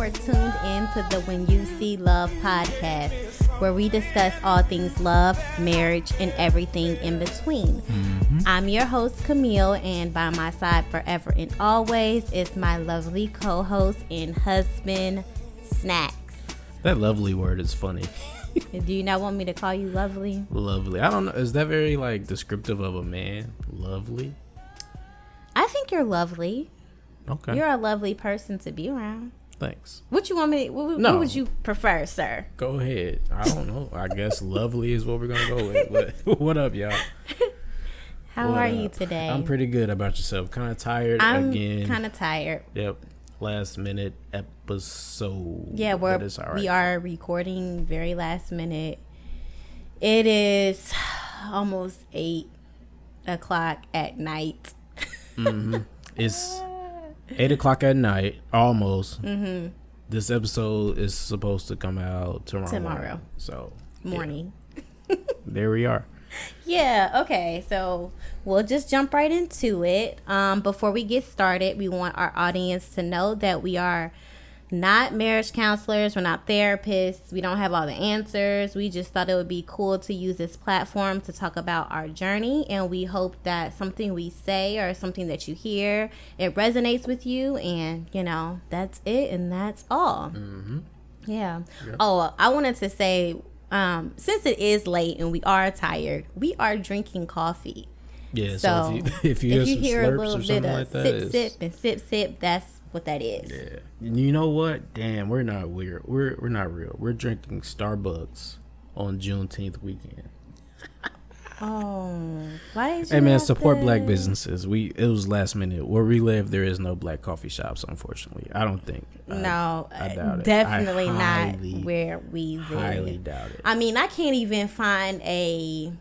Hey everyone, you are tuned in to the When You See Love podcast, where we discuss all things love, marriage, and everything in between. Mm-hmm. I'm your host, Camille, and by my side forever and always is my lovely co host and husband, Snacks. That lovely word is funny. Do you not want me to call you lovely? lovely. I don't know. Is that very like descriptive of a man? Lovely. I think you're lovely. Okay. You're a lovely person to be around. Thanks. What you want me? What, what No. would you prefer, sir? Go ahead. I don't know. I guess lovely is what we're gonna go with. What, what up, y'all? How What are up? you today? I'm pretty good about yourself. Kind of tired I'm again. kind of tired. Yep. Last minute episode. Yeah, we're But all we are recording very last minute. It is almost eight o'clock at night. mm-hmm. It's eight o'clock at night, almost. Mm-hmm. This episode is supposed to come out tomorrow. Tomorrow. morning. So yeah, Morning. there we are. Yeah, okay. So we'll just jump right into it. Um, before we get started, we want our audience to know that we are not marriage counselors, we're not therapists, we don't have all the answers. We just thought it would be cool to use this platform to talk about our journey, and we hope that something we say or something that you hear it resonates with you, and you know that's it, and that's all. Yeah. Oh, I wanted to say, um, since it is late and we are tired, we are drinking coffee. Yeah. So, So if you if you, if you hear a little bit of like that, sip, sip, and sip, sip, that's what that is. Yeah. You know what? Damn, we're not weird. We're we're not real. We're drinking Starbucks on Juneteenth weekend. Oh, why did you? Hey man, support to- black businesses. We it was last minute. Where we live, there is no black coffee shops. Unfortunately, I don't think. No, I uh, doubt it. definitely I not highly, where we live. highly doubt it. I mean, I can't even find a.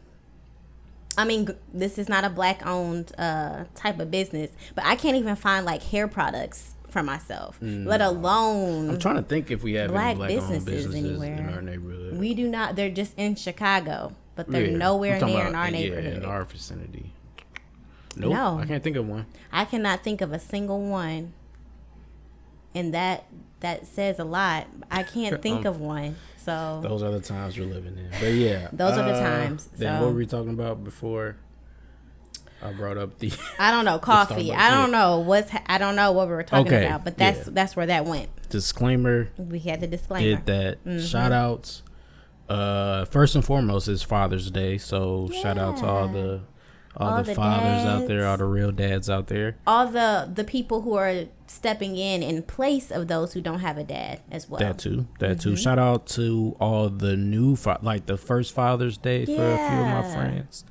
I mean, this is not a black owned uh, type of business, but I can't even find like hair products for myself, let alone Mm. I'm trying to think if we have black any black businesses businesses anywhere. in our neighborhood. We do not. They're just in Chicago, but they're Yeah. nowhere near in about, our yeah, in our vicinity. Nope, No. I can't think of one. I cannot think of a single one, and that that says a lot. I can't think Um, of one. So Those are the times we're living in. But yeah, Those are the uh, times, Then so- what were we talking about before? I brought up the. I don't know coffee. I don't know what's. I don't know what we were talking Okay, about, but that's yeah. that's where that went. disclaimer We had the disclaimer. did that Mm-hmm. shout outs uh first and foremost is father's day so shout out to all the all, All the, the fathers out there all the real dads out there All the the people who are stepping in in place of those who don't have a dad as well. that too that Mm-hmm. too shout out to all the new fa- like the first father's day for a few of my friends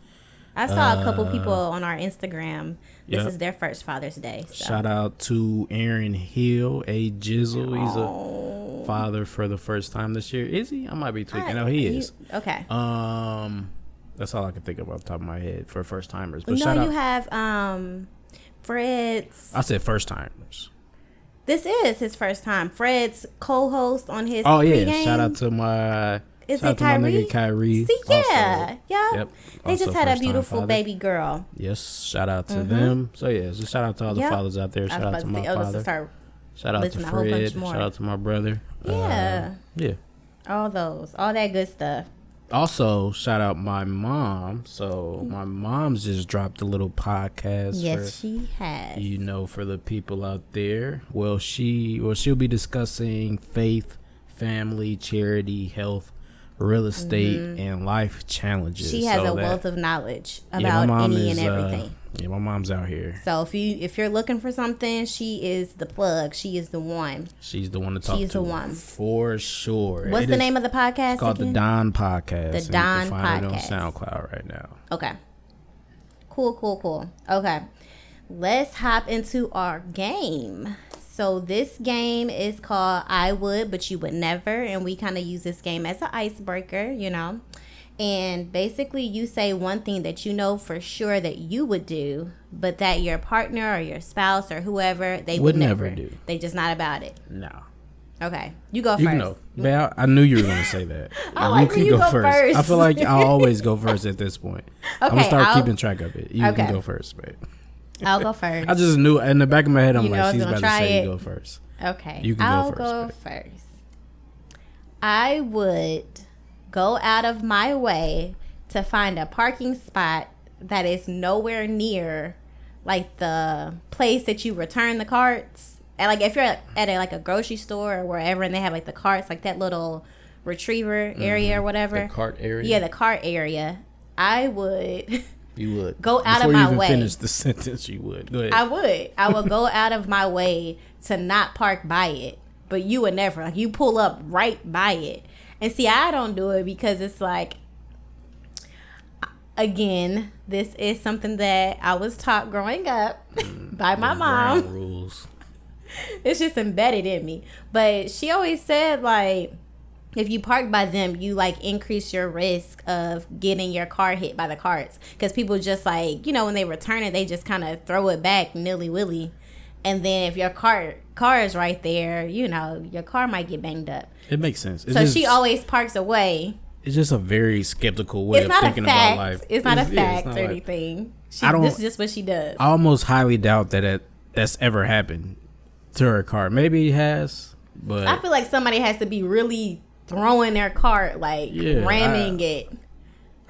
I saw a couple people on our Instagram. This Uh, Yep. is their first Father's Day. So. shout out to aaron hill a jizzle he's Oh. a father for the first time this year is he i might be tweaking no he you- is Okay. um that's all i can think of off the top of my head for first timers but no, you out have um, Fred's. i said first timers This is his first time. Fred's co-host on his. Oh yeah! pregame. Shout out to my Is shout it out to my Kyrie? Kyrie. See, also. yeah, yeah. Yep. They Also just had a beautiful baby girl. Yes, shout out to them. So yeah, just shout out to all the Yep. fathers out there. Shout out to my oh, father. Shout out to listen, whole bunch Fred. Shout out to my brother. Yeah. Uh, yeah. All those, all that good stuff. Also, shout out my mom. So my mom's just dropped a little podcast. Yes, for, she has. you know, for the people out there. Well, she well she'll be discussing faith, family, charity, health, real estate, and life challenges. Mm-hmm. she has So a that- wealth of knowledge about mom any is, and uh, everything. yeah, my mom's out here. so if you if you're looking for something, she is the plug. She is the one. She's the one to talk She's to. the one. for sure. What's It the is name of the podcast? It's Called again? the Don Podcast. The Don Podcast. on SoundCloud right now. Okay. Cool, cool, cool. Okay. Let's hop into our game. So this game is called I Would, but you would never. And we kind of use this game as an icebreaker, you know. And basically you say one thing that you know for sure that you would do, but that your partner or your spouse or whoever they would, Would never never do. They just not about it. No. Okay. You go You first. know, but I, I knew you were going to say that. I like when you go first. I feel like I always go first at this point. I'm Okay, gonna start I'll- keeping track of it. You Okay. can go first, babe. I'll go first. I just knew in the back of my head. I'm You like, she's about to say it. you go first. Okay. You can go I'll first, go first. I would go out of my way to find a parking spot that is nowhere near like the place that you return the carts. And like if you're at a, like a grocery store or wherever and they have like the carts, like that little retriever area or whatever. Mm-hmm. The cart area. yeah, the cart area. I would you would go out of my way. Finish the sentence. You would go ahead. I would. I would go out of my way to not park by it. But you would never. Like you pull up right by it. And see, I don't do it because it's like again, this is something that I was taught growing up mm, by my mom rules. it's just embedded in me. But she always said like if you park by them, you like increase your risk of getting your car hit by the carts because people just like you know when they return it, they just kind of throw it back nilly willy, and then if your car car is right there, you know your car might get banged up. It makes sense. It's So just, she always parks away. It's just a very skeptical way It's of thinking about life. It's not a yeah, fact not or like- anything. She, I don't- this is just what she does. I almost highly doubt that it, that's ever happened to her car. Maybe it has, but I feel like somebody has to be really throwing their cart, like Yeah, ramming I- it.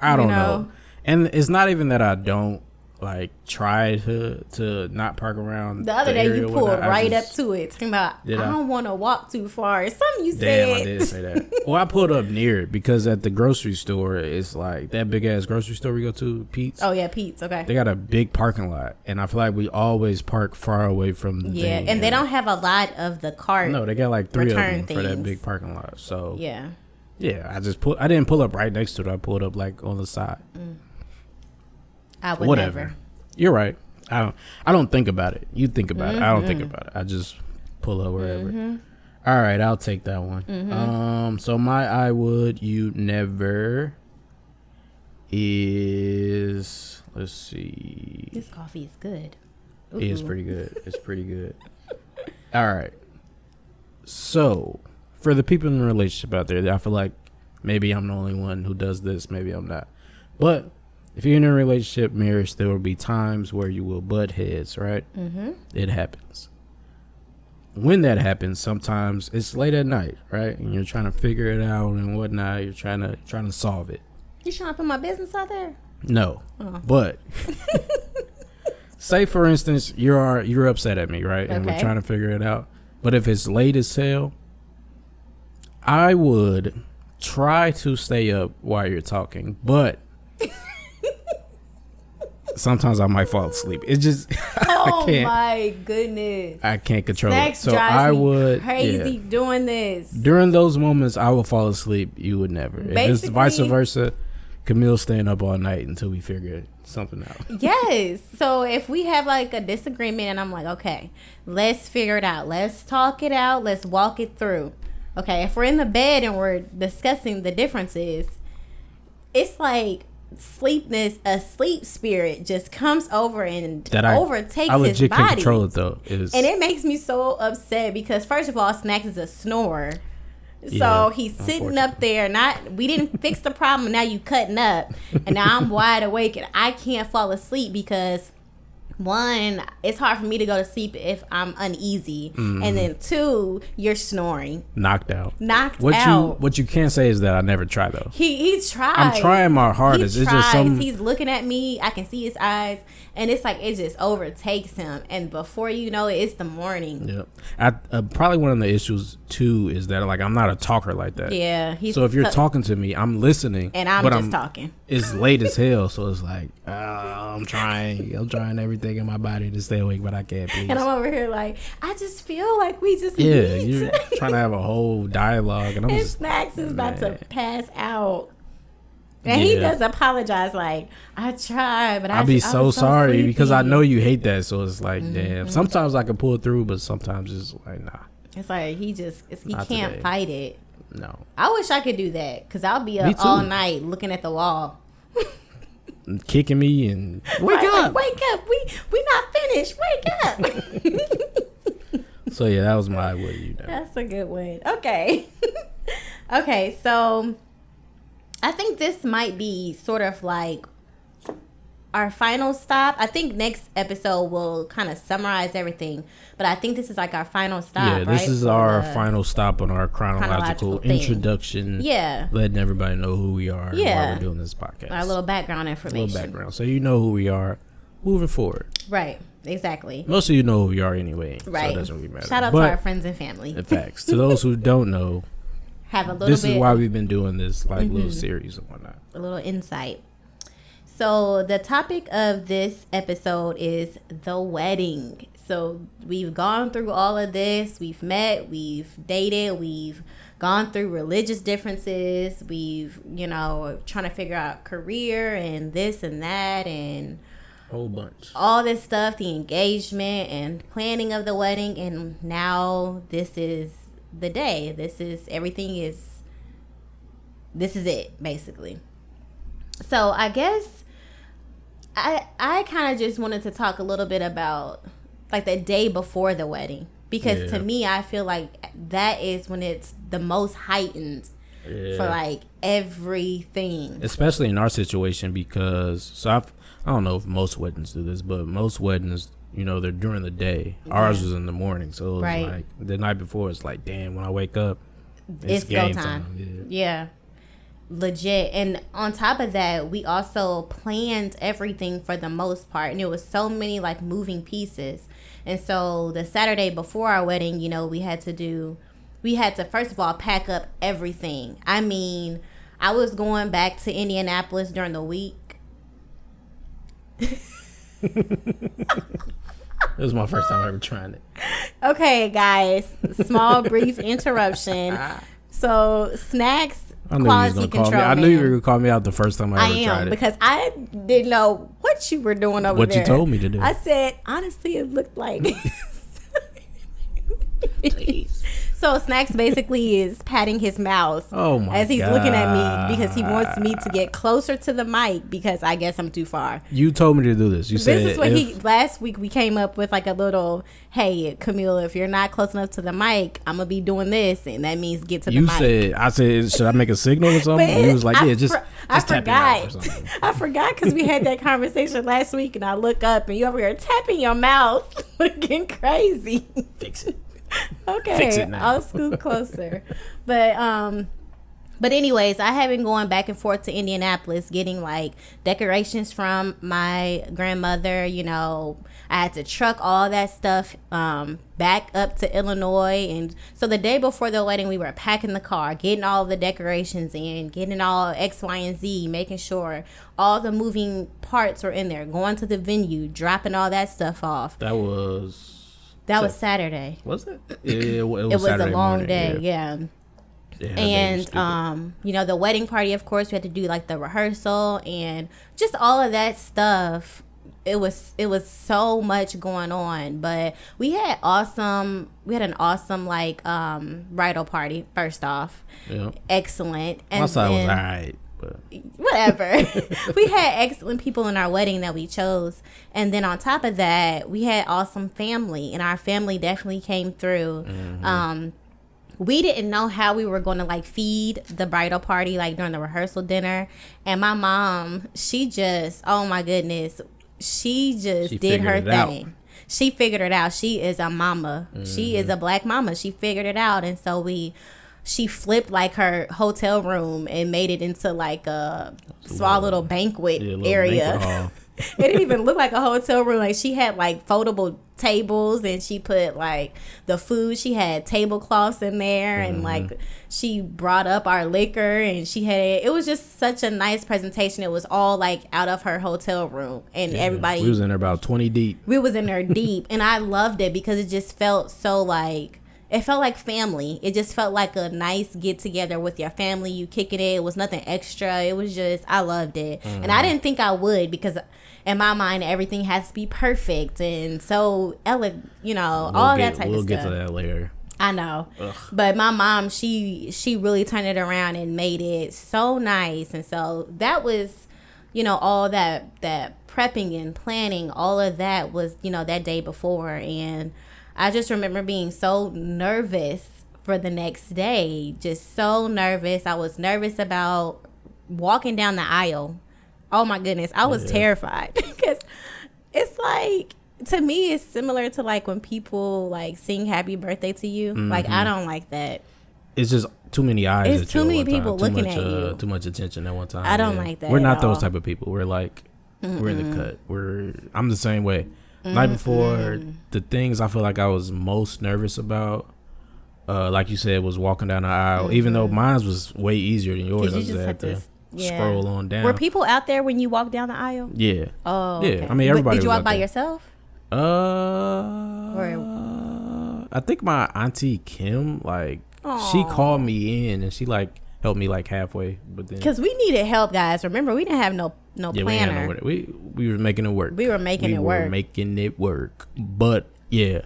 I don't know. know? And it's not even that I don't like try to to not park around. The other day you pulled. Right just- up to it, talking about I, I? don't want to walk too far. It's Something you Damn, said. I did say that. well, I pulled up near it because at the grocery store, it's like that big ass grocery store we go to, Pete's. Oh yeah, Pete's. Okay. They got a big parking lot, and I feel like we always park far away from the yeah, thing, and they don't have a lot of the cart. No, they got like three of them for that big parking lot. So Yeah. yeah, I just put. I didn't pull up right next to it. I pulled up like on the side. Mm. I would Whatever. never. You're right. I don't. I don't think about it. You think about it. I don't Mm-hmm. think about it. I just pull up wherever. All right, I'll take that one. Mm-hmm. Um, so my I would you never is let's see. This coffee is good. It is Ooh. pretty good. It's pretty good. All right. So, for the people in the relationship out there, I feel like maybe I'm the only one who does this. Maybe I'm not. But if you're in a relationship, marriage, there will be times where you will butt heads, right? Mm-hmm. It happens. When that happens, sometimes it's late at night, right? And you're trying to figure it out and whatnot. You're trying to trying to solve it. You trying to put my business out there? No, Oh. but say for instance you're you're upset at me, right? And we're trying to figure it out. But if it's late as hell, I would try to stay up while you're talking, but sometimes I might fall asleep. It's just Oh my goodness. I can't control Snacks it. So I would crazy yeah. doing this. During those moments, I will fall asleep. You would never. If it's vice versa, Camille's staying up all night until we figure something out. Yes. So if we have like a disagreement and I'm like, okay, let's figure it out. Let's talk it out. Let's walk it through. Okay. If we're in the bed and we're discussing the differences, it's like sleepness, a sleep spirit just comes over and That I overtakes I his legit body. can control it though. Is And it makes me so upset because first of all, Snacks is a snorer. So Yeah, he's sitting up there. Not we didn't fix the problem. Now you cutting up, and now I'm wide awake and I can't fall asleep because one, it's hard for me to go to sleep if I'm uneasy, Mm-hmm. and then two, you're snoring, knocked out. knocked What you out. what you can't say is that I never try though. he he tried. I'm trying my hardest. He It's tries. just some He's looking at me. I can see his eyes, and it's like it just overtakes him. And before you know it, it's the morning. Yep. I uh, probably one of the issues too is that like I'm not a talker like that. Yeah. So if you're so- talking to me, I'm listening, and I'm just talking. It's late as hell, so it's like uh, I'm trying. I'm trying everything in my body to stay awake, but I can't. Please. And I'm over here like, I just feel like we just yeah, you're trying to have a whole dialogue, and I'm and just Snacks is about to pass out. And he does apologize like, I tried, but I'll be so was sorry because I know you hate that. So it's like, Mm-hmm. damn. Sometimes I can pull through, but sometimes it's like, nah, It's like he just he Not can't today. fight it. no. I wish I could do that because I'll be up all night looking at the wall. Kicking me and wake Like, up. Wake up! We we not finished. Wake up! So yeah, that was my what you know. That's a good one. Okay. okay, so I think this might be sort of like our final stop. I think next episode will kind of summarize everything, but I think this is like our final stop. yeah, this right? is our the- final stop on our chronological, chronological introduction. Yeah, letting everybody know who we are and why Yeah. we're doing this podcast. our little background A information. little background, so you know who we are moving forward. Right. Exactly. Most of you know who we are anyway, so Right. it doesn't really matter. Shout out but, to our friends and family. in facts, to those who don't know, Have a little this bit is why we've been doing this like Mm-hmm. little series and whatnot. a little insight. So the topic of this episode is the wedding. So we've gone through all of this. We've met, we've dated, we've gone through religious differences. We've, you know, trying to figure out career and this and that and Whole bunch. all this stuff, the engagement and planning of the wedding and now this is the day. This is everything is this is it basically. So, I guess I I kind of just wanted to talk a little bit about like the day before the wedding because Yeah. to me I feel like that is when it's the most heightened Yeah. for like everything. especially in our situation because so I've, I don't know if most weddings do this, but most weddings, you know, they're during the day. Ours was in the morning, so it was Right. like the night before. It's like, damn, when I wake up, It's go game time. Yeah. Yeah. Legit. And on top of that, we also planned everything for the most part. And it was so many like moving pieces. And so the Saturday before our wedding, you know, we had to do, we had to first of all pack up everything. I mean, I was going back to Indianapolis during the week. It was my first time ever trying it. Okay, guys, small brief interruption. So, snacks, I knew you was quality gonna call me. control. I knew you were gonna call me out the first time I I ever tried it. because I didn't know what you were doing over What there. What you told me to do. I said honestly, it looked like. so snacks basically is patting his mouth Oh my as he's looking at me because he wants me to get closer to the mic because I guess I'm too far. you told me to do this. You said This is what if- he last week we came up with like a little hey Camille if you're not close enough to the mic I'm gonna be doing this and that means get to the You mic. said I said should I make a signal or something? But you was like, I yeah, just, I just tap your mouth or forgot. I forgot because we had that conversation last week, and I look up and you over here tapping your mouth, looking crazy. Fix it. okay, Fix it now. I'll scoot closer. but um, but anyways, I have been going back and forth to Indianapolis, getting like decorations from my grandmother. You know, I had to truck all that stuff um back up to Illinois, and so the day before the wedding, we were packing the car, getting all the decorations in, getting all X, Y, and Z, making sure all the moving parts were in there, going to the venue, dropping all that stuff off. That was That was Saturday. was it? Yeah, it, was, It was a long morning, day, yeah. Yeah, Yeah, that day was and um you know the wedding party of course we had to do like the rehearsal and just all of that stuff it was it was so much going on but we had awesome we had an awesome like um bridal party first off yeah. excellent and my side was alright, but whatever. we had excellent people in our wedding that we chose. And then on top of that, we had awesome family, and our family definitely came through. Um, we didn't know how we were going to like feed the bridal party like during the rehearsal dinner. And my mom, she just, oh my goodness, she just She did her it out. thing. She figured it out. She is a mama. She is a Mm-hmm. black mama. She figured it out. And so we she flipped like her hotel room and made it into like a small little banquet yeah, little area. banquet it didn't even look like a hotel room. Like she had like foldable tables and she put like the food. She had tablecloths in there and mm-hmm. like she brought up our liquor and she had it was just such a nice presentation. It was all like out of her hotel room and everybody We was in there about twenty deep. we was in there deep and i loved it because it just felt so like it felt like family it just felt like a nice get together with your family you kicking it it was nothing extra it was just i loved it and Mm-hmm. i didn't think i would because in my mind everything has to be perfect and so ele- you know We'll all get, that type we'll of stuff. We'll get to that later. I know. But my mom, she she really turned it around and made it so nice. And so that was, you know, all that that prepping and planning, all of that was, you know, that day before and I just remember being so nervous for the next day. Just so nervous. I was nervous about walking down the aisle Oh my goodness, I was Yeah. terrified because it's like to me it's similar to like when people like sing happy birthday to you. Like Mm-hmm. I don't like that. It's just too many eyes. It's too many people Too looking much, at uh, you. Too much attention at one time. I don't like that We're not those type of people. We're like we're in the cut. We're I'm the same way. Night before the things I feel like I was most nervous about. Uh, like you said, was walking down the aisle. Even though mine was way easier than yours, Mm-hmm. 'Cause I just had to to- yeah. scroll on down. Were people out there when you walked down the aisle? yeah. Oh, Yeah, okay. I mean, But everybody Did you walk by there. yourself? Uh, I think my auntie Kim, like, she called me in and she like helped me like halfway, but then Because we needed help, guys. Remember, we didn't have no no yeah, we planner. had no we we were making it work. We were making it work. we it were work. making it work. But yeah,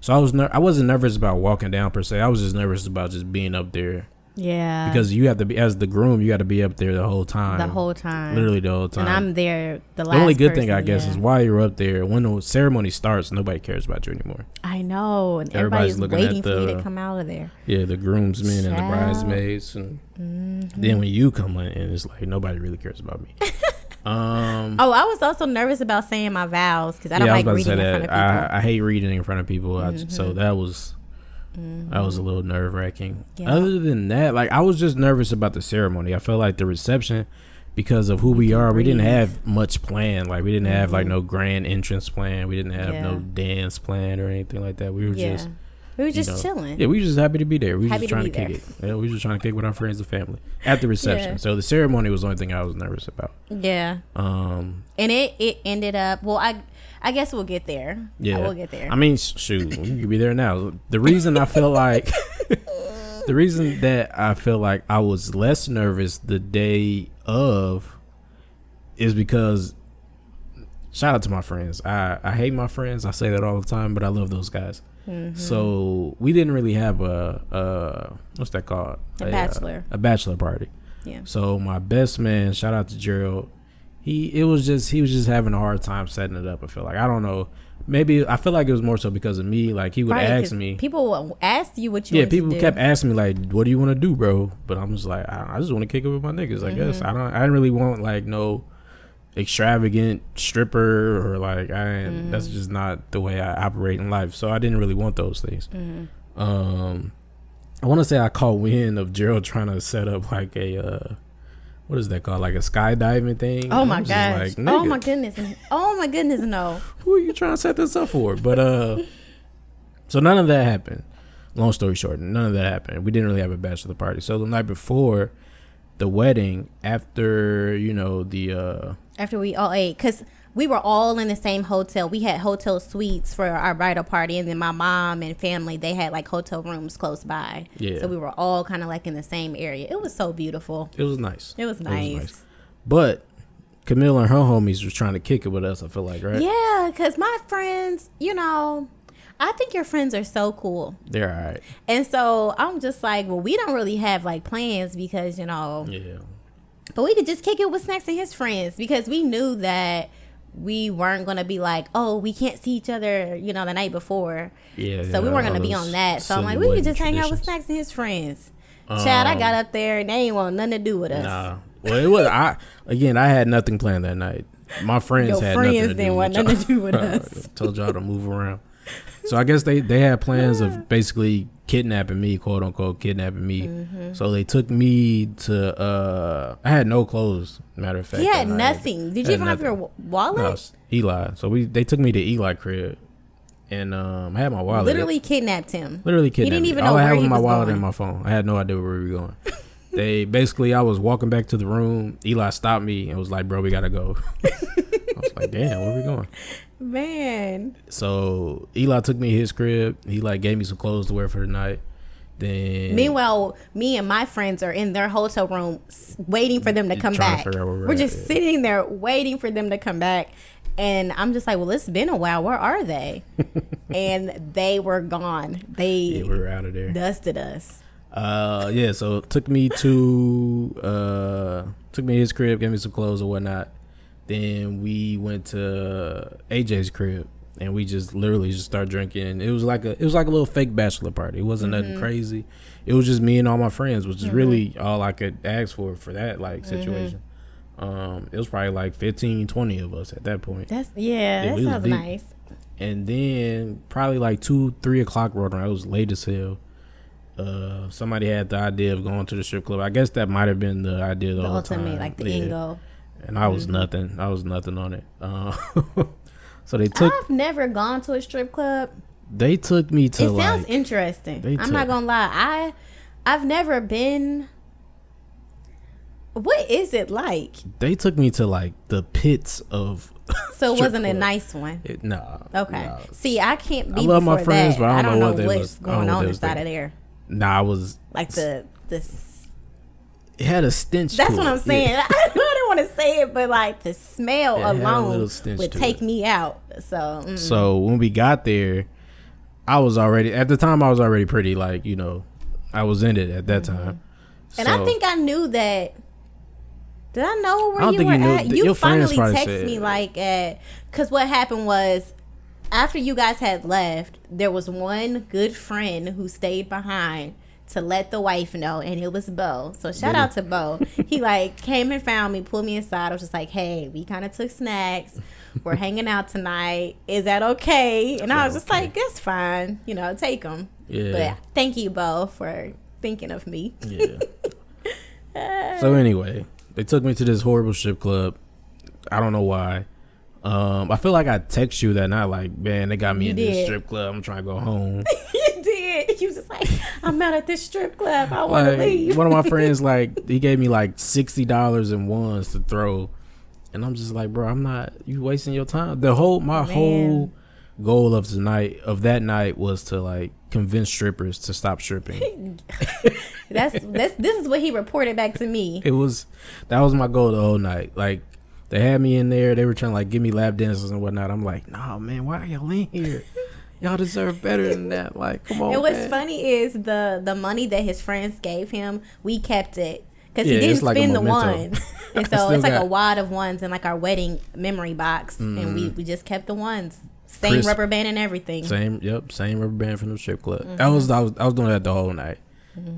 so I was ner- I wasn't nervous about walking down per se. I was just nervous about just being up there yeah, because you have to be as the groom. You got to be up there the whole time, the whole time, literally the whole time. and I'm there. The, the only good thing I guess yeah. is while you're up there, when the ceremony starts, nobody cares about you anymore. I know, and Everybody's everybody's, looking waiting at for you to come out of there. Yeah, the groomsmen and the bridesmaids, and Mm-hmm. then when you come in, and it's like nobody really cares about me. um, Oh, I was also nervous about saying my vows because I don't yeah, like say reading in front of people. Mm-hmm. I, I hate reading in front of people. I j so that was that was a little nerve wracking. Yeah. Other than that, like I was just nervous about the ceremony. I felt like the reception. Because of who we are, we didn't have much planned. Like we didn't have like no grand entrance plan. We didn't have no Mm-hmm. Dance plan or anything like that. We were yeah, just we were you just know, chilling. Yeah, we were just happy to be there. We were Happy just trying to, be kick it. Yeah, we were just trying to kick with our friends and family at the reception. Yeah. So the ceremony was the only thing I was nervous about. yeah, Um, and it it ended up. Well, I I guess we'll get there. yeah, we'll get there. I mean, sh- shoot, we could be there now. The reason I feel like, the reason that I feel like I was less nervous the day of, is because. Shout out to my friends. I, I hate my friends. I say that all the time, but I love those guys. Mm-hmm. So we didn't really have a, a what's that called? A uh, bachelor. a bachelor party. yeah, So my best man, shout out to Gerald. He it was just he was just having a hard time setting it up. I feel like I don't know. Maybe I feel like it was more so because of me. Like he would Right, ask me. People will ask you what you. yeah, people kept asking me like, "What do you want to do, bro?" But I'm just like, I, I just want to kick it with my niggas. I guess Mm-hmm. I don't. I didn't really want like no extravagant stripper or like I. Mm-hmm. That's just not the way I operate in life. So I didn't really want those things. Mm-hmm. Um, I want to say I caught wind of Gerald trying to set up like a uh, what is that called? Like a skydiving thing. Oh my gosh! like, oh my goodness! Oh my goodness! No. Who are you trying to set this up for? But uh, so none of that happened. Long story short, none of that happened. We didn't really have a bachelor party. So the night before the wedding, after you know the uh, After we all ate, because we were all in the same hotel. We had hotel suites for our bridal party, and then my mom and family they had like hotel rooms close by. Yeah. So we were all kind of like in the same area. It was so beautiful. it was nice. It was nice. But Camille and her homies was trying to kick it with us. I feel like right. Yeah, because my friends, you know, I think your friends are so cool. They're all right. And so I'm just like, well, we don't really have like plans because, you know, Yeah. but we could just kick it with Snacks and his friends because we knew that we weren't going to be like, oh, we can't see each other, you know, the night before. Yeah. So we weren't going to be on that. So I'm like, we could just hang out with traditions. Snacks and his friends. Chad, I Um, got up there and they ain't want nothing to do with us. Nah. Well, it was I again. I had nothing planned that night. My friends Your had friends nothing to didn't do want with nothing to do with us. Told y'all to move around. So I guess they they had plans of basically kidnapping me, quote unquote, kidnapping me. Mm-hmm. So they took me to. uh I had no clothes. Matter of fact, He had nothing. Did you even have your wa- wallet? No, Eli. So we they took me to Eli crib, and um I had my wallet. Literally kidnapped him. Literally kidnapped He didn't me. even All know I had where was he my wallet going. and my phone. I had no idea where we were going. they basically, I was walking back to the room. Eli stopped me and was like, "Bro, we gotta go." I was like, "Damn, where we going?" Man. So Eli took me to his crib. He like gave me some clothes to wear for the night. Then Meanwhile, me and my friends are in their hotel room waiting for them to come Trying to back. figure out where we're We're just yeah. sitting there waiting for them to come back. And I'm just like, well, it's been a while. Where are they? and they were gone. They yeah, we were out of there. dusted us. Uh, yeah. So it took me to uh took me to his crib, gave me some clothes or whatnot. Then we went to AJ's crib and we just literally just started drinking. It was like a it was like a little fake bachelor party. It wasn't Mm-hmm. nothing crazy. It was just me and all my friends, which is really all I could ask for for that like situation. Um, it was probably like 15, 20 of us at that point. That's yeah, Yeah, that sounds nice. And then probably like two, three o'clock rolled around. It was late as hell. Uh, somebody had the idea of going to the strip club. I guess that might have been the idea the, The whole ultimate, time. like the Yeah. end goal. And I was Mm-hmm. nothing. I was nothing on it. Uh, so they took I've never gone to a strip club. they took me to it sounds interesting. I'm not gonna lie. I I've never been. What is it like? they took me to like the pits of. So it wasn't a nice one. It, nah. Okay. Nah. See, I can't be. I love my friends, that. but I don't know what's I don't going know what on they was inside of there. Nah, I was. Like the this. It had a stench. That's what it. I'm saying. Yeah. Want to say it, but like the smell alone would take it. me out. So mm. So when we got there, I was already at the time. I was already pretty like you know, I was in it at that time. Mm-hmm. And I think I knew that. Did I know where I don't you think were you knew- at? th- You finally texted me like at because what happened was after you guys had left, there was one good friend who stayed behind to let the wife know, and it was Bo. So shout Really? out to Bo. he like came and found me, pulled me aside. I was just like, "Hey, we kind of took snacks. We're hanging out tonight. Is that okay?" And I was just Okay. like, "That's fine. You know, take them." Yeah. But thank you, Bo, for thinking of me. Yeah. so anyway, they took me to this horrible strip club. I don't know why. Um, I feel like I text you that night, like, man, they got me in this strip club. I'm trying to go home. you did. You was just like, I'm out at this strip club. I want to like leave. one of my friends, like, he gave me like sixty dollars in ones to throw, and I'm just like, bro, I'm not. You wasting your time. The whole my Man. whole goal of tonight of that night was to like convince strippers to stop stripping. That's that's this is what he reported back to me. it was that was my goal the whole night. Like they had me in there. They were trying to like give me lap dances and whatnot. I'm like, nah, man, why are y'all in here? Y'all deserve better than that. Like, come on. And what's man. funny is the the money that his friends gave him, we kept it because Yeah, he didn't like spend the ones, and so it's like a got- Mm-hmm. wad of ones in like our wedding memory box, and we we just kept the ones, same Chris- rubber band and everything. Same, yep, same rubber band from the strip club. Mm-hmm. I was, I was, I was doing that the whole night.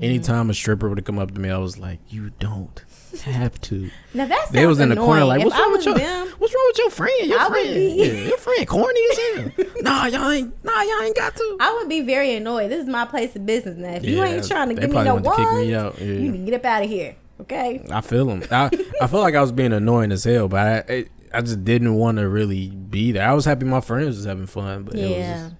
Anytime a stripper would come up to me, I was like, "You don't have to." Now that They was in the corner like, "What's I wrong with your, them, What's wrong with your friend? Your I friend, be- yeah, your friend corny as hell." nah, y'all ain't, nah, y'all ain't got to. I would be very annoyed. This is my place of business now. If you ain't trying to give me no kick me out, yeah. you need to get up out of here. Okay. I feel them. I, I feel like I was being annoying as hell, but I, I, I just didn't want to really be there. I was happy my friends was having fun, but it was Yeah. just,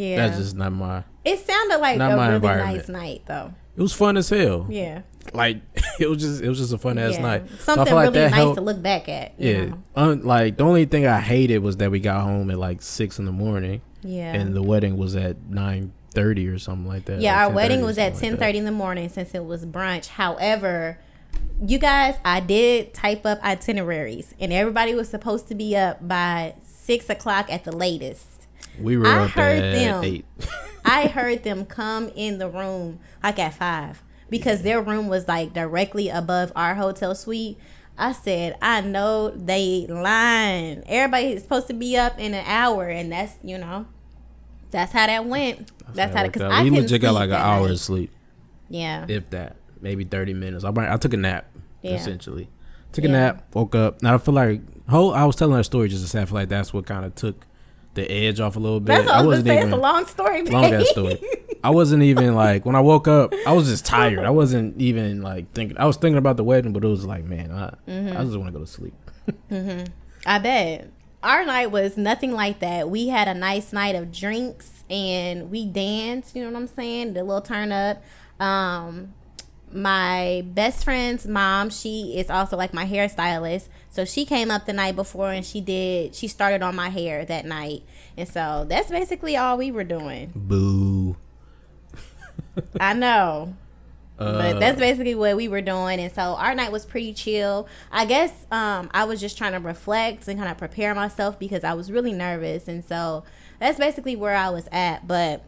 Yeah. that's just not my. it sounded like a really nice night though. It was fun as hell. Yeah. Like it was just, it was just a fun ass yeah. night. So Something feel like really nice helped- to look back at. you Yeah, know? Un, like the only thing I hated was that we got home at like six in the morning, Yeah. and the wedding was at nine thirty or something like that. yeah, like our wedding was at ten like thirty in the morning since it was brunch. However, you guys, I did type up itineraries, and everybody was supposed to be up by six o'clock at the latest. We were I up heard at them. eight. I heard them come in the room like at five because their room was like directly above our hotel suite. I said, I know they lying. Everybody is supposed to be up in an hour, and that's you know, that's how that went. That's, how it because. I we legit got like an hour night. of sleep, Yeah, if that, maybe thirty minutes. I I took a nap Yeah. essentially. Took a Yeah. nap, woke up. Now I feel like whole. I was telling that story just to say I feel like that's what kind of took the edge off a little bit. that's what I was gonna say. It's a long story. long ass story. I wasn't even like when I woke up. I was just tired. I wasn't even like thinking. I was thinking about the wedding, but it was like, man, I, Mm-hmm. I just want to go to sleep. I bet. Our night was nothing like that. We had a nice night of drinks and we danced, you know what I'm saying? The little turn up. Um my best friend's mom, she is also like my hairstylist. So she came up the night before and she did she started on my hair that night. And so that's basically all we were doing. Boo. I know. Uh, but that's basically what we were doing. And so our night was pretty chill. I guess um, i was just trying to reflect and kind of prepare myself because i was really nervous. And so that's basically where i was at. But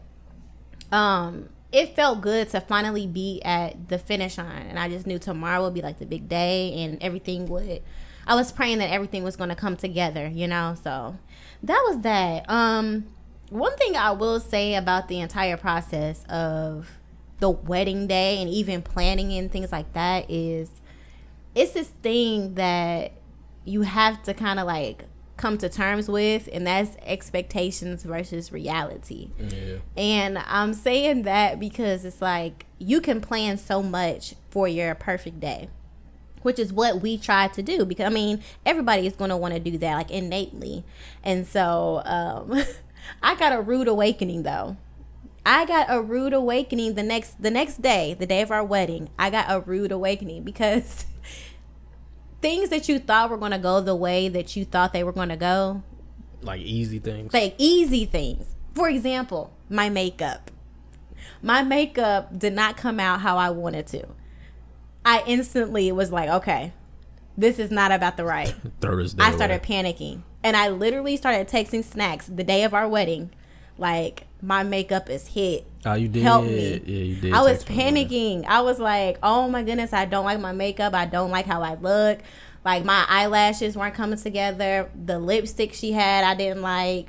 um, it felt good to finally be at the finish line. And i just knew tomorrow would be like the big day and everything would i was praying that everything was going to come together you know? So that was that. Um one thing i will say about the entire process of the wedding day and even planning and things like that is it's this thing that you have to kind of like come to terms with, and that's expectations versus reality. Yeah. And I'm saying that because it's like you can plan so much for your perfect day, which is what we try to do. Because I mean, everybody is going to want to do that like innately. And so um, I got a rude awakening though. I got a rude awakening the next the next day, the day of our wedding. I got a rude awakening because things that you thought were going to go the way that you thought they were going to go, Like easy things. like easy things. For example, my makeup. My makeup did not come out how I wanted to. I instantly was like, okay, this is not about the right. Throw this day I started away. panicking. And I literally started texting snacks the day of our wedding. Like, my makeup is hit. Oh, you did. help me. Yeah, you did. I was text me about that. panicking. I was like, oh my goodness, I don't like my makeup. I don't like how I look. Like, my eyelashes weren't coming together. The lipstick she had, I didn't like.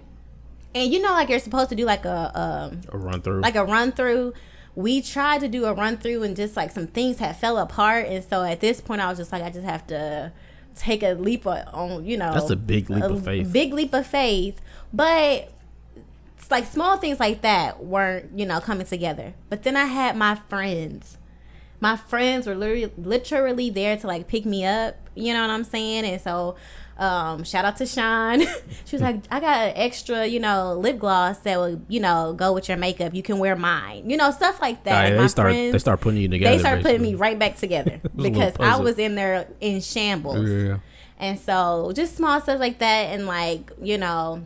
And you know, like, you're supposed to do like a, um, A run through. like a run through. We tried to do a run through and just like some things had fell apart. And so at this point, I was just like, I just have to take a leap of, on, you know. That's a big leap a of faith. Big leap of faith. But like small things like that weren't, you know, coming together. But then I had my friends. My friends were literally, literally there to like pick me up. You know what I'm saying? And so, um, shout out to Sean. she was like, I got an extra, you know, lip gloss that will, you know, go with your makeup. You can wear mine. You know, stuff like that. yeah, And they my start. friends, they start putting you together. they started putting me right back together was because I was in there in shambles. Yeah. And so just small stuff like that and like, you know,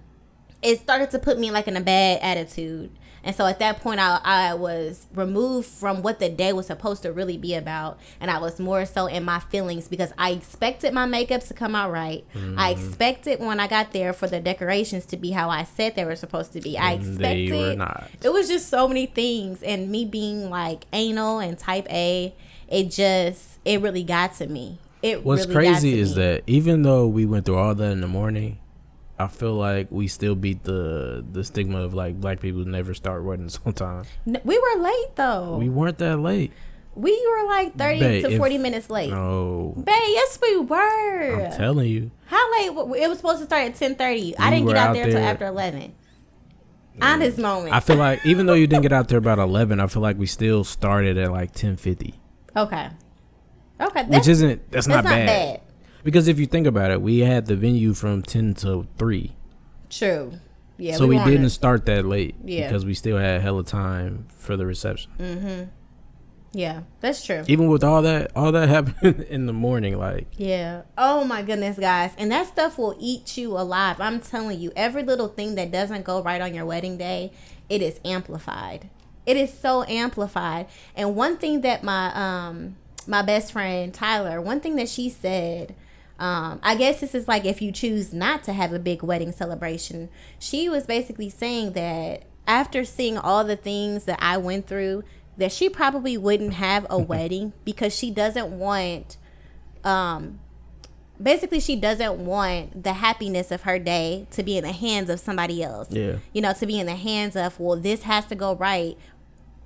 it started to put me like in a bad attitude. And so at that point I I was removed from what the day was supposed to really be about and I was more so in my feelings because I expected my makeup to come out right. I Mm-hmm. expected when I got there for the decorations to be how I said they were supposed to be. I expected they were not. it was just so many things and me being like anal and type A, it just it really got to me. It What's really crazy is me. that even though we went through all that in the morning, I feel like we still beat the the stigma of like black people never start weddings on time. N- we were late though. We We, weren't that late. We were like thirty Babe, to if- forty minutes late. No, Babe, yes we were. I'm telling you. How late? It was supposed to start at ten thirty. I didn't get out out there until after eleven. Honest moment. I feel like even though you didn't get out there about eleven, I feel like we still started at like ten fifty, okay. Okay. That's, which isn't that's, that's not, not bad. bad. Because if you think about it, we had the venue from ten to three, True. Yeah. so we, on didn't start that late Yeah. because we still had a hell hella time for the reception. Mhm. Yeah, that's true. Even with all that, all that happened in the morning, like Yeah. Oh my goodness, guys. And that stuff will eat you alive. I'm telling you, every little thing that doesn't go right on your wedding day, it is amplified. It is so amplified. And one thing that my um my best friend Tyler, one thing that she said, um, I guess this is like if you choose not to have a big wedding celebration. She was basically saying that after seeing all the things that I went through, that she probably wouldn't have a wedding because she doesn't want um basically she doesn't want the happiness of her day to be in the hands of somebody else Yeah. you know to be in the hands of well this has to go right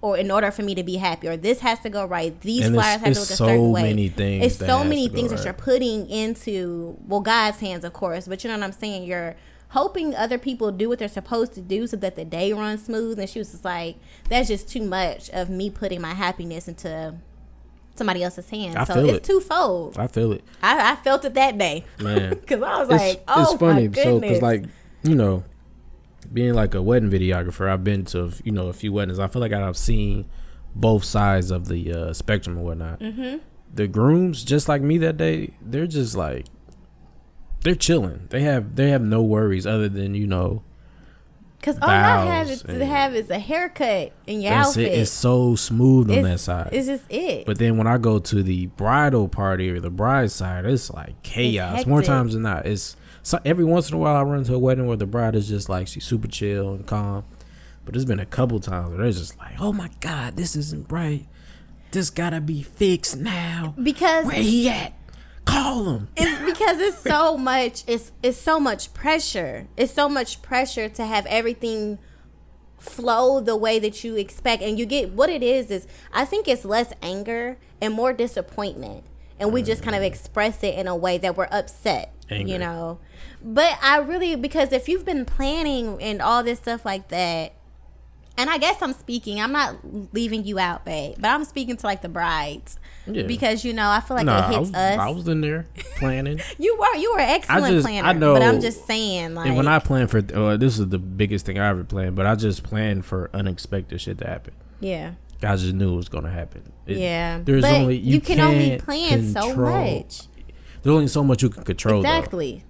or in order for me to be happy or this has to go right these And flyers have to it's look a so certain way. many things it's so many to go things that you're putting into well god's hands of course but you know what i'm saying? You're hoping other people do what they're supposed to do so that the day runs smooth. And she was just like that's just too much of me putting my happiness into somebody else's hands. I so feel it's it. twofold. I feel it, I, I felt it that day. Man. because I was it's, like, oh it's funny, my so goodness. because like you know, being like a wedding videographer, I've been to you know a few weddings. I feel like I've seen both sides of the uh, spectrum and whatnot. Mm-hmm. The grooms, just like me that day, they're just like they're chilling. They have they have no worries other than you know Because all I have is to have is a haircut and your that's outfit. it. It's so smooth on that side. It's just it. But then when I go to the bridal party or the bride side, it's like chaos. More times than not, it's so every once in a while I run to a wedding where the bride is just like she's super chill and calm. But there's been a couple times where they're just like, "Oh my god, this isn't right. This gotta be fixed now. because Where he at? Call him." it's because it's so much. It's it's so much pressure. It's so much pressure to have everything flow the way that you expect, and you get what it is. Is I think it's less anger and more disappointment. and we just kind of mm-hmm. express it in a way that we're upset. Angry. You know, but I really because if you've been planning and all this stuff like that. And I guess I'm speaking. I'm not leaving you out, babe, but I'm speaking to like the brides Yeah. because you know I feel like Nah, it I hits was, us. I was in there planning. You were you were excellent just- planner, I know, but I'm just saying like and when I plan for, uh, this is the biggest thing I ever planned, but I just planned for unexpected shit to happen. yeah I just knew it was gonna happen. It- yeah. There's only you, can only plan so much. There's only so much you can control. though. Exactly.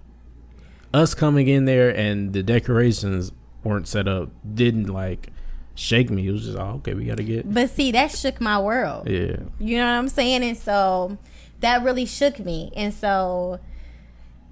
us coming in there and the decorations weren't set up didn't like shake me. It was just oh, okay. We gotta get But see, that shook my world. yeah. You know what I'm saying? And so that really shook me. And so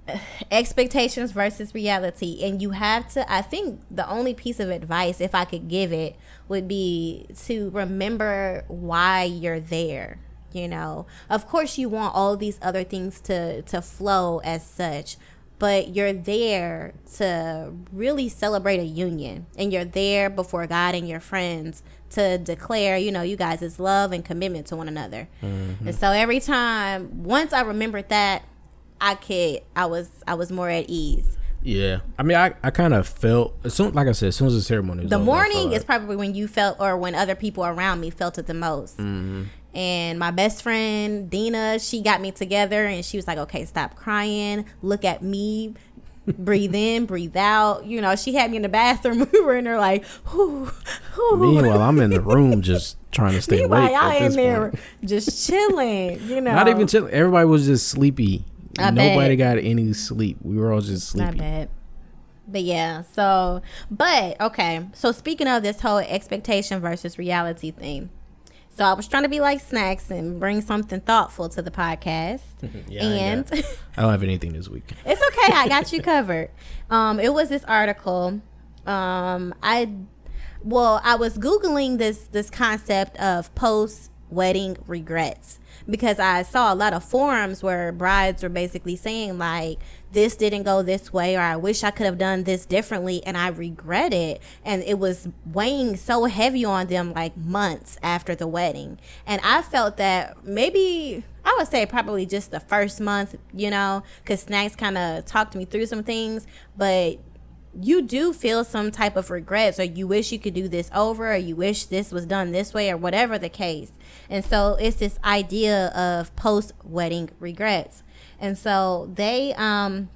expectations versus reality. And you have to, I think the only piece of advice, if I could give it, would be to remember why you're there. You know, of course, you want all these other things to, to flow as such, but you're there to really celebrate a union and you're there before God and your friends to declare, you know, you guys' is love and commitment to one another. And so every time once I remembered that, I could I was I was more at ease. Yeah, I mean, I, I kind of felt as soon, like I said, as soon as the ceremony was The over, morning is like- probably when you felt or when other people around me felt it the most. Mm-hmm. And my best friend Dina, she got me together and she was like, "Okay, stop crying. Look at me. breathe in, breathe out." You know, she had me in the bathroom. We were in there like, "Whoo, whoo." Meanwhile, I'm in the room just trying to stay Meanwhile, awake. y'all at in there point. just chilling. You know, Not even chilling. Everybody was just sleepy. I Nobody bet. got any sleep. We were all just sleepy. bad. But yeah, so but okay. So speaking of this whole expectation versus reality thing. So I was trying to be like snacks and bring something thoughtful to the podcast. Yeah, I and I don't have anything this week. it's okay, I got you covered. Um it was this article. Um I well, I was googling this this concept of post wedding regrets because I saw a lot of forums where brides were basically saying like this didn't go this way or I wish I could have done this differently and I regret it. And it was weighing so heavy on them like months after the wedding. And I felt that maybe I would say probably just the first month you know cuz snacks kind of talked me through some things but you do feel some type of regrets or you wish you could do this over or you wish this was done this way or whatever the case. And so it's this idea of post wedding regrets. And so they um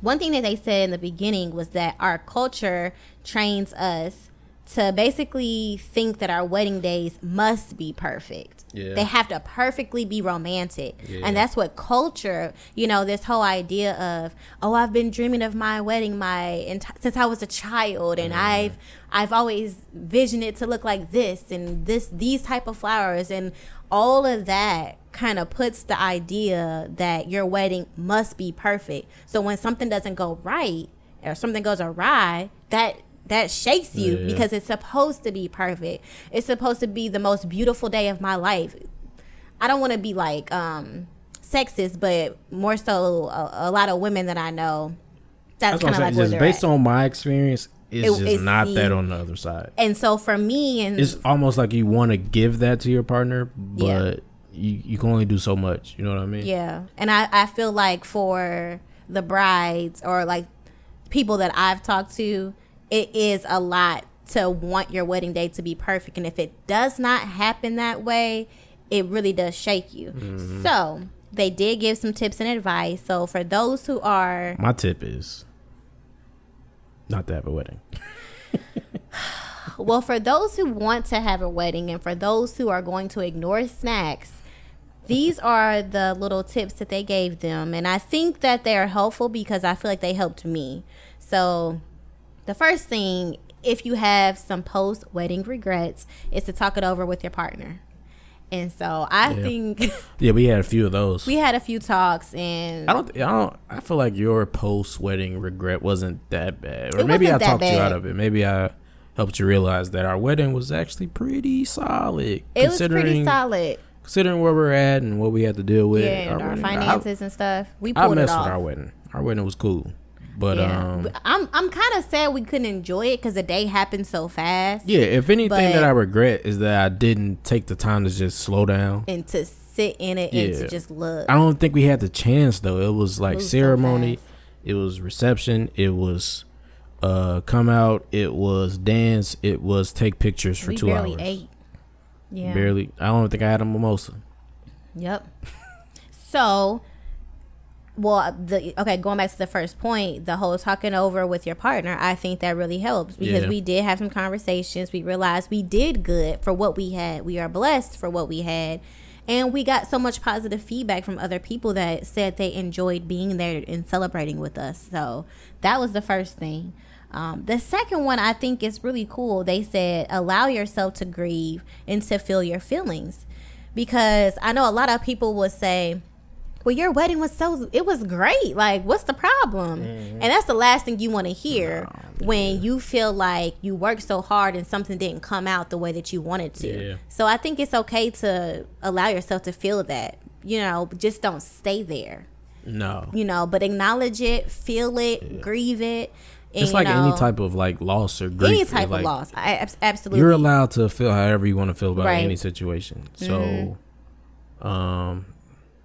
one thing that they said in the beginning was that our culture trains us to basically think that our wedding days must be perfect. Yeah. They have to perfectly be romantic. Yeah. And that's what culture, you know, this whole idea of, oh, I've been dreaming of my wedding my enti- since I was a child and mm. I've I've always visioned it to look like this and this these type of flowers and all of that kind of puts the idea that your wedding must be perfect. So when something doesn't go right or something goes awry, that that shakes you Yeah. because it's supposed to be perfect. It's supposed to be the most beautiful day of my life. I don't want to be like um sexist, but more so a, a lot of women that I know. That's, kind I'm of saying. like Just based at. on my experience, it's It- just it's not the- that on the other side. And so for me, and It's almost like you want to give that to your partner, but Yeah. you you can only do so much. You know what I mean? Yeah. And I, I feel like for the brides or like people that I've talked to, it is a lot to want your wedding day to be perfect. And if it does not happen that way, it really does shake you. Mm-hmm. So they did give some tips and advice. So for those who are My tip is not to have a wedding. Well, for those who want to have a wedding and for those who are going to ignore snacks, these are the little tips that they gave them. And I think that they are helpful because I feel like they helped me. So, the first thing, if you have some post wedding regrets, is to talk it over with your partner. And so, I Yeah. think Yeah, we had a few of those. we had a few talks and I don't. I don't. I feel like your post wedding regret wasn't that bad, or maybe I talked you out of it. Maybe I helped you realize that our wedding was actually pretty solid. it was pretty solid. Considering where we're at and what we had to deal with. Yeah, and our wedding, finances and stuff. We I, I pulled it messed off. with our wedding. Our wedding was cool, but yeah. um, I'm I'm kind of sad we couldn't enjoy it because the day happened so fast. yeah. If anything But- that I regret is that I didn't take the time to just slow down. and to sit in it and to just look. I don't think we had the chance though. It was like Move so ceremony, fast. it was reception, it was uh come out, it was dance, it was take pictures for we two barely hours. ate. Yeah. Barely. I don't think I had a mimosa. Yep. So, well, the okay, going back to the first point, the whole talking over with your partner, I think that really helps because Yeah. we did have some conversations. We realized we did good for what we had. We are blessed for what we had. And we got so much positive feedback from other people that said they enjoyed being there and celebrating with us. So that was the first thing. Um, the second one I think is really cool. They said, allow yourself to grieve and to feel your feelings because I know a lot of people would say, "Well, your wedding was so it was great. Like, what's the problem?" Mm-hmm. And that's the last thing you want to hear when you feel like you worked so hard and something didn't come out the way that you wanted to. Yeah. So I think it's okay to allow yourself to feel that. You know, just don't stay there. No. You know, but acknowledge it, feel it, grieve it. And, It's like you any type of like loss or grief. any type like, of loss. I absolutely. You're allowed to feel however you want to feel about Right. Mm-hmm. any situation. So, um,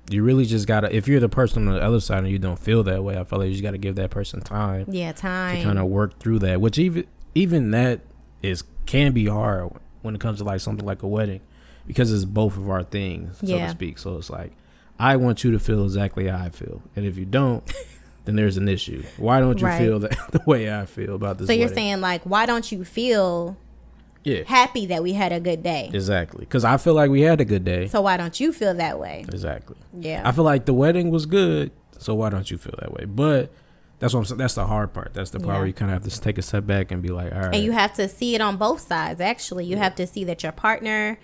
you really just gotta. If you're the person on the other side and you don't feel that way, I feel like you just gotta give that person time yeah, time. to kind of work through that. Which even even that is can be hard when it comes to like something like a wedding, because it's both of our things, so Yeah. to speak. So it's like I want you to feel exactly how I feel, and if you don't. Then there's an issue. Why don't you Right. feel that the way I feel about this? so you're saying like, why don't you feel yeah, happy that we had a good day? exactly. Because I feel like we had a good day. So why don't you feel that way? Exactly. Yeah. I feel like the wedding was good, so why don't you feel that way? But that's what I'm saying. That's the hard part. That's the part Yeah. where you kind of have to take a step back and be like, all right. and you have to see it on both sides. Actually, you have to see that your partner,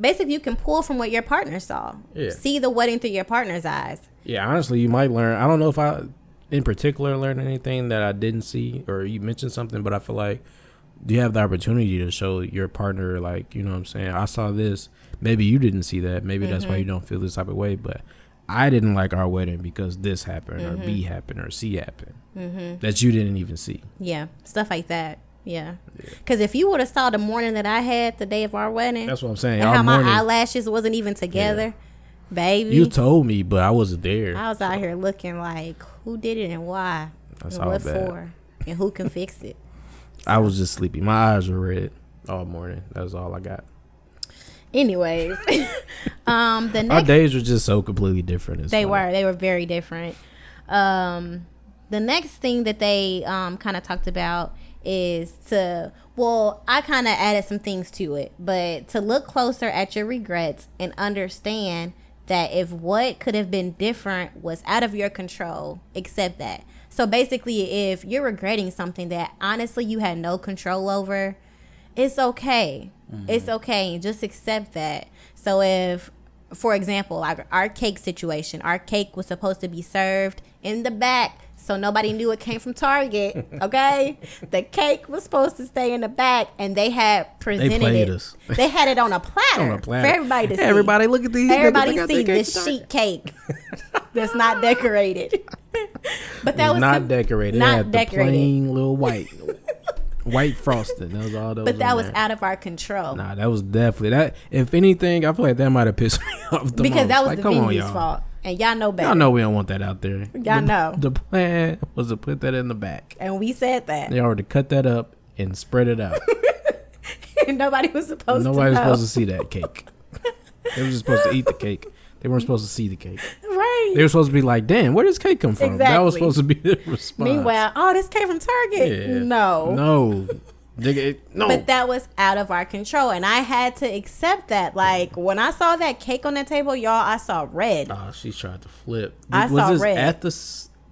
basically, you can pull from what your partner saw. Yeah. See the wedding through your partner's eyes. yeah, honestly, you might learn. I don't know if I, in particular, learned anything that I didn't see, or you mentioned something, but I feel like you have the opportunity to show your partner, like, you know what I'm saying? I saw this. Maybe you didn't see that. Maybe that's Mm-hmm. why you don't feel this type of way, but. I didn't like our wedding because this happened or Mm-hmm. B happened or C happened that you didn't even see. Yeah, stuff like that. Yeah. Because if you would have saw the morning that I had the day of our wedding, That's what I'm saying. how my eyelashes wasn't even together, baby. You told me, but I wasn't there. I was out here looking like, who did it and why? That's and what bad. for? And who can fix it? I was just sleepy. My eyes were red all morning. That was all I got. Anyways, um, the Our days were just so completely different. It's they funny. were they were very different. Um, the next thing that they um, kind of talked about is to well, I kind of added some things to it, but to look closer at your regrets and understand that if what could have been different was out of your control, accept that. So basically, if you're regretting something that honestly you had no control over, it's okay. It's mm-hmm. okay. Just accept that. So if for example, like our cake situation, our cake was supposed to be served in the back so nobody knew it came from Target. Okay? the cake was supposed to stay in the back and they had presented played it. us. They had it on a platter, On a platter. for everybody to see. Everybody, look at these. Everybody They see this sheet cake that's not decorated. but that was was not com- decorated. not decorated. plain little white, white frosting. That was all that. But that was there. out of our control. Nah, that was definitely that. If anything, I feel like that might have pissed me off the because most. that was like, the on, venue's fault. And y'all know better. Y'all know we don't want that out there. Y'all The- know. The plan was to put that in the back. And we said that. They already cut that up and spread it out. and nobody was supposed Nobody was to know. supposed to see that cake. they were just supposed to eat the cake. They weren't supposed to see the cake. They were supposed to be like, "Damn, where does cake come from?" That was supposed to be the response. Meanwhile, oh, this came from Target. Yeah. No. no, no. But that was out of our control. And I had to accept that. Like, when I saw that cake on the table, y'all, I saw red. oh, she tried to flip. I was saw this red. at the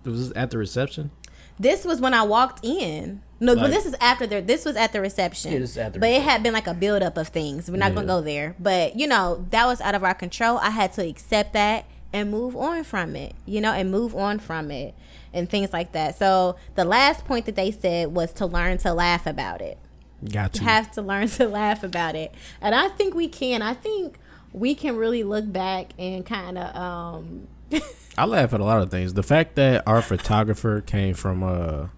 was this at the reception? This was when I walked in. No, but this is after the. This was at the reception. Yeah, at the but it had been like a buildup of things. We're not gonna go there. But you know, that was out of our control. I had to accept that and move on from it. You know, and move on from it and things like that. So the last point that they said was to learn to laugh about it. Got to. have to learn to laugh about it. And I think we can. I think we can really look back and kind of um I laugh at a lot of things. The fact that our photographer came from uh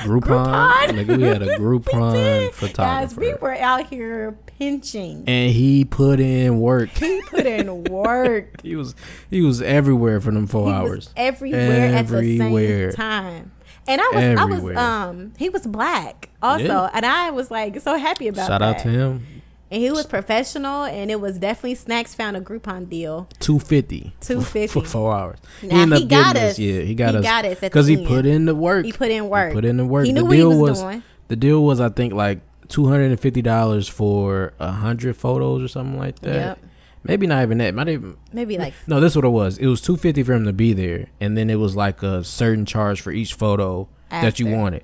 Groupon, Groupon. nigga, we had a Groupon Guys, photographer, we were out here pinching. and he put in work. He put in work. he was he was everywhere for them four He hours. was everywhere, at the same time. And I was, I was, um, he was black also, Yeah. and I was like so happy about Shout that. out to him. And he was professional, and it was definitely snacks found a Groupon deal. Two fifty. $2.50. for four hours. Now, he up got us. Yeah, he got He us. got us because he end. put in the work. He put in work. put in the work. He the knew what he deal was was doing. the deal was I think like two hundred and fifty dollars for a hundred photos or something like that. Yep. Maybe not even that. Might even Maybe like no. This is what it was. It was two fifty for him to be there, and then it was like a certain charge for each photo that you wanted.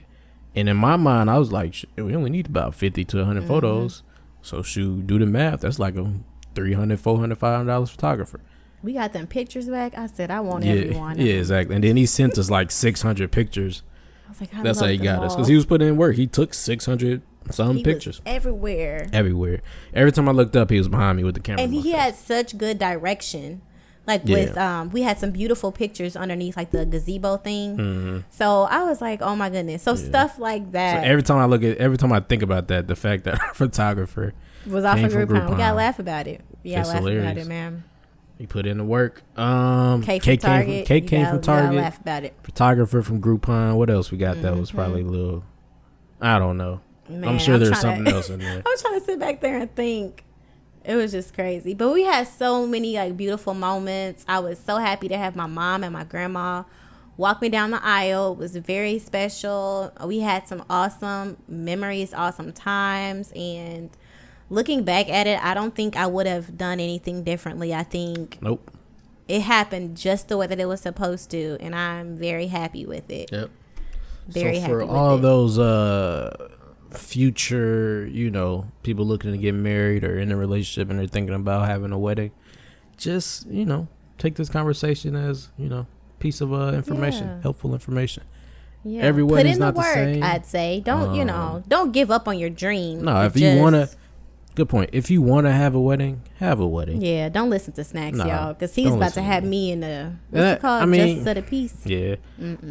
And in my mind, I was like, we only need about fifty to 100 Mm-hmm. photos. So shoot, do the math. That's like a 300 400 500 dollars photographer. we got them pictures back. I said I want Yeah, everyone. yeah, exactly. And then he sent us like six hundred pictures. I was like, I That's how he got us because he was putting in work. He took six hundred some He pictures everywhere. everywhere. Every time I looked up, he was behind me with the camera. and he had such good direction like Yeah. with um we had some beautiful pictures underneath like the gazebo thing Mhm. so i was like oh my goodness so stuff like So that every time I look at, every time I think about that, the fact that our photographer was off came of from groupon. we gotta laugh about it yeah laugh about hilarious. it man he put in the work. Um, Kate came Target. from Kate came from Target. Laugh about it. Photographer from Groupon. What else we got? That was Mm-hmm. probably a little. I don't know. Man, I'm sure there's something to- else in there. I'm trying to sit back there and think. It was just crazy. But we had so many like beautiful moments. I was so happy to have my mom and my grandma walk me down the aisle. It was very special. We had some awesome memories, awesome times, and looking back at it, I don't think I would have done anything differently. I think Nope. it happened just the way that it was supposed to, and I'm very happy with it. Yep. Very so happy for with all it. those uh future, you know, people looking to get married or in a relationship and they're thinking about having a wedding, just you know, take this conversation as you know, piece of uh information, Yeah. helpful information. Yeah. Every Put wedding's in the not the work. same. I'd say don't you know Um, don't give up on your dream. No, if you wanna- just- Good point. If you want to have a wedding, have a wedding. yeah, don't listen to Snacks, Nah, y'all, because he's about to have me in the what's That- it called I mean- justice of the peace. Yeah.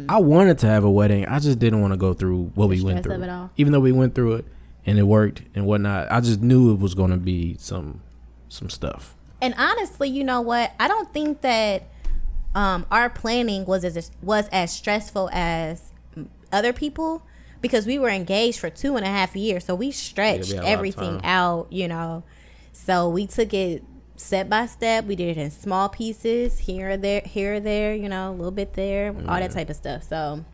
I wanted to have a wedding. I just didn't want to go through what The we went through. of it all. Even though we went through it and it worked and whatnot, I just knew it was going to be some some stuff. And honestly, you know what? I don't think that um, our planning was as was as stressful as other people because we were engaged for two and a half years, so we stretched lot of everything out. You know, so we took it step by step. We did it in small pieces here or there, here or there. You know, a little bit there, all that type of stuff. So,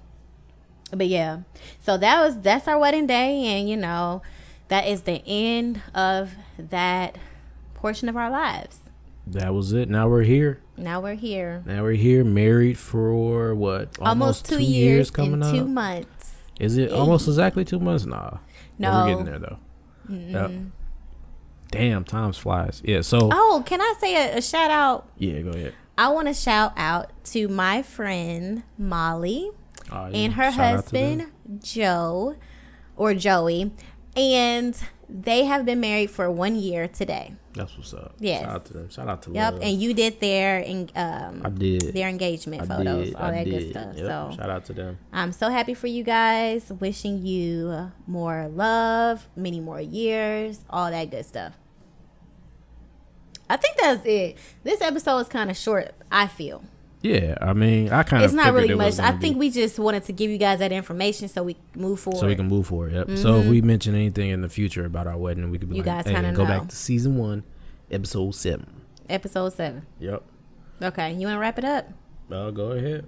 but yeah, so that was that's our wedding day, and you know, that is the end of that portion of our lives. That was it. Now we're here. Now we're here. Now we're here, married for what? Almost, two, years, coming and two up. months. Is it almost exactly two months? Nah. But we're getting there though. Yep. Damn, time flies. Yeah. So Oh, can I say a, a shout out? yeah, go ahead. I want to shout out to my friend Molly Oh, yeah. and her Shout out to them. husband Joe or Joey, and they have been married for one year today. That's what's up. Yes. Shout out to them. Shout out to Yep, Love. and you did their en- um I did. their engagement I photos, did. all I that did. good stuff. Yep. So shout out to them. I'm so happy for you guys. Wishing you more love, many more years, all that good stuff. I think that's it. This episode is kind of short, I feel. Yeah, I mean, I kind of It's not really much. I think we just wanted to give you guys that information so we move forward. so we can move forward. Yep. So if mm-hmm. we mention anything in the future about our wedding, we could be You like, guys hey, go know. back to season one, episode seven. Episode 7. Yep. Okay, you want to wrap it up? Well, go ahead.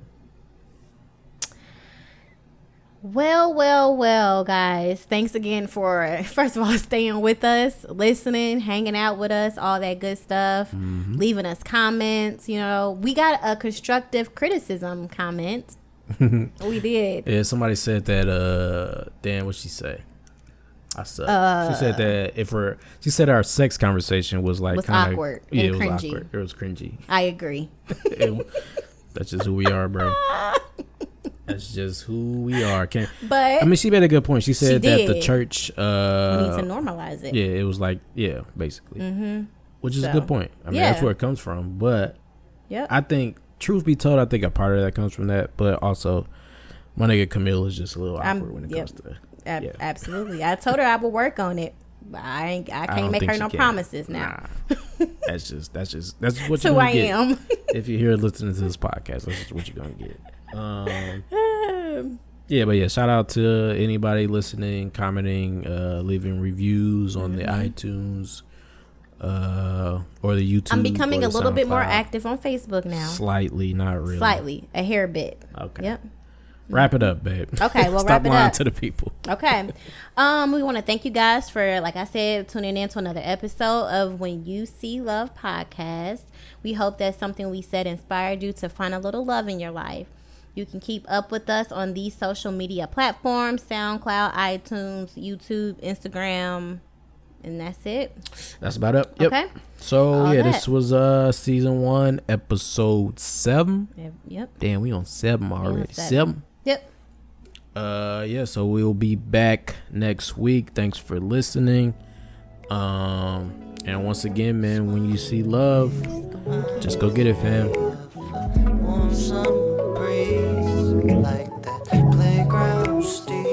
Well, well, well, guys. Thanks again for, first of all, staying with us, listening, hanging out with us, all that good stuff, leaving us comments. You know, we got a constructive criticism comment. we did. Yeah, somebody said that. Uh, Dan, what'd she say? I suck. she said that if we're, she said our sex conversation was like Uh, Was kinda, awkward Yeah, and it was cringy. awkward. It was cringy. I agree. It- that's just who we are, bro. That's just who we are. Can But I mean, she made a good point. She said that the church. we Uh, need to normalize it. yeah, it was like yeah, basically. Mm-hmm. Which is a good point. I mean, that's where it comes from. But yeah, I think, truth be told, I think a part of that comes from that. But also, My nigga Camille is just a little I'm- awkward when it yep. comes to. Ab- Yeah. Absolutely. I told her I would work on it. But I ain't. I I can't don't make her no can. promises now. Nah. that's just that's just that's what you're I get. am. If you're here listening to this podcast, that's just what you're gonna get. Um, yeah, but yeah, shout out to anybody listening, commenting, uh, leaving reviews on the iTunes, uh, or the YouTube. I'm becoming a little bit more active on Facebook now. Slightly, not really. Slightly, a hair bit. Okay. Yep. Wrap it up, babe. Okay, well, Stop wrap it lying up. to the people. Okay. Um, we want to thank you guys for, like I said, tuning in to another episode of When You See Love podcast. We hope that something we said inspired you to find a little love in your life. You can keep up with us on these social media platforms SoundCloud, iTunes, YouTube, Instagram, and that's it. That's about it. Yep. Okay. So All yeah, that. this was uh season one, episode seven. Yep. Yep. Damn, we on seven already. seven. seven. Yep. Uh yeah, so we'll be back next week. Thanks for listening. Um and once again, man, when you see love, just go get it, fam like that playground steel.